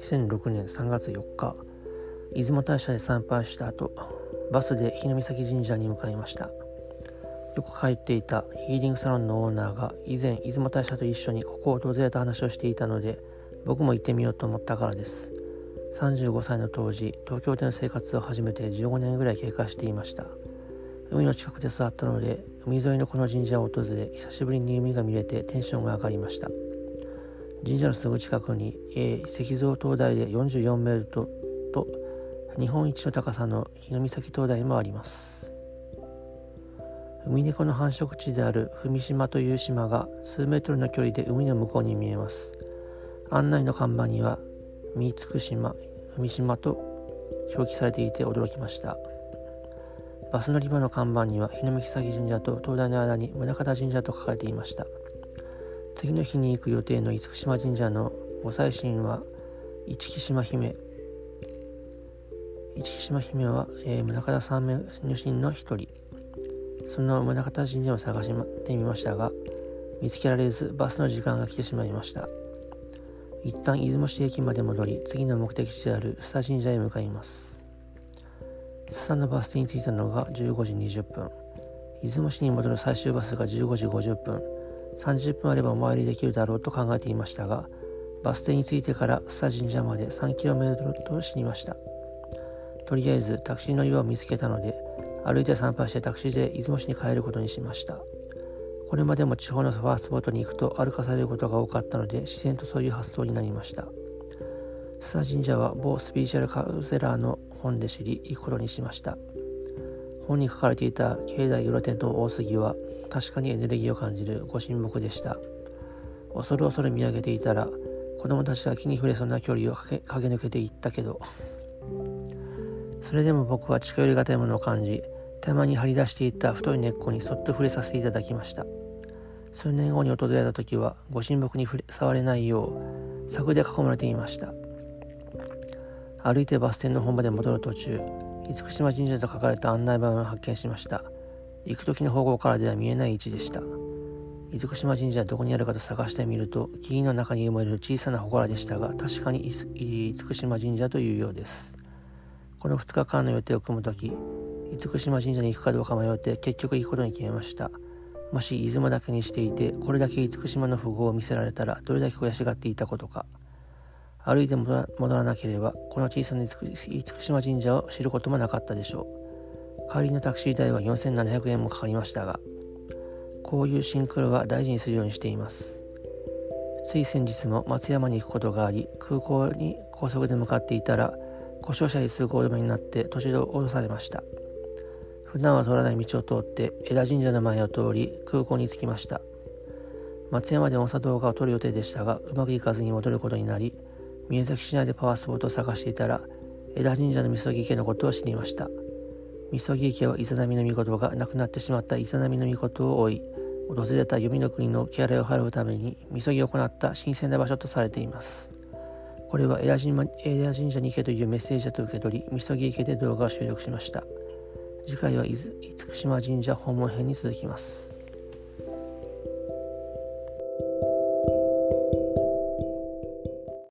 2006年3月4日出雲大社で参拝した後バスで日御岬神社に向かいました。よく帰っていたヒーリングサロンのオーナーが以前出雲大社と一緒にここを訪れた話をしていたので僕も行ってみようと思ったからです。35歳の当時東京での生活を始めて15年ぐらい経過していました。海の近くで育ったので海沿いのこの神社を訪れ久しぶりに海が見れてテンションが上がりました。神社のすぐ近くに、えー、石像灯台で44メートルと日本一の高さの日御岬灯台もあります。海猫の繁殖地である文島という島が数メートルの距離で海の向こうに見えます。案内の看板には三つ島文島と表記されていて驚きました。バス乗り場の看板には日御岬神社と灯台の間に宗像神社と書かれていました。次の日に行く予定の厳島神社のご祭神は市木島姫。市木島姫は、えー、宗像三名女神の一人。その宗像神社を探してみましたが見つけられずバスの時間が来てしまいました。一旦出雲市駅まで戻り次の目的地である須田神社へ向かいます。須田のバス停に着いたのが15時20分。出雲市に戻る最終バスが15時50分。30分あればお参りできるだろうと考えていましたがバス停に着いてから須田神社まで 3km と知りました。とりあえずタクシー乗り場を見つけたので歩いて参拝してタクシーで出雲市に帰ることにしました。これまでも地方のファーストボートに行くと歩かされることが多かったので自然とそういう発想になりました。須田神社は某スピリチュアルカウンセラーの本で知り行くことにしました。本に書かれていた境内裏天の大杉は確かにエネルギーを感じるご神木でした。恐る恐る見上げていたら子供たちが木に触れそうな距離を駆け抜けていったけど。それでも僕は近寄りがたいものを感じたまに張り出していた太い根っこにそっと触れさせていただきました。数年後に訪れた時はご神木に触れないよう柵で囲まれていました。歩いてバス停の本場で戻る途中厳島神社と書かれた案内板を発見しました。行く時の方向からでは見えない位置でした。厳島神社はどこにあるかと探してみると木々の中に埋もれる小さな祠でしたが確かに厳島神社というようです。この2日間の予定を組む時厳島神社に行くかどうか迷って結局行くことに決めました。もし出雲だけにしていてこれだけ厳島の富豪を見せられたらどれだけ悔しがっていたことか。歩いて戻らなければこの小さな厳島神社を知ることもなかったでしょう。帰りのタクシー代は4700円もかかりましたがこういうシンクロは大事にするようにしています。つい先日も松山に行くことがあり空港に高速で向かっていたら故障車に通行止めになって途中で降ろされました。普段は通らない道を通って枝神社の前を通り空港に着きました。松山で音差動画を撮る予定でしたがうまくいかずに戻ることになり宮崎市内でパワースポットを探していたら枝神社のみそぎ池のことを知りました。みそぎ池は伊豆波の御事が亡くなってしまった伊豆波の御事を追い訪れた弓の国の気洗いを払うためにみそぎを行った新鮮な場所とされています。これは枝神社に行けというメッセージだと受け取りみそぎ池で動画を収録しました。次回は厳島神社訪問編に続きます。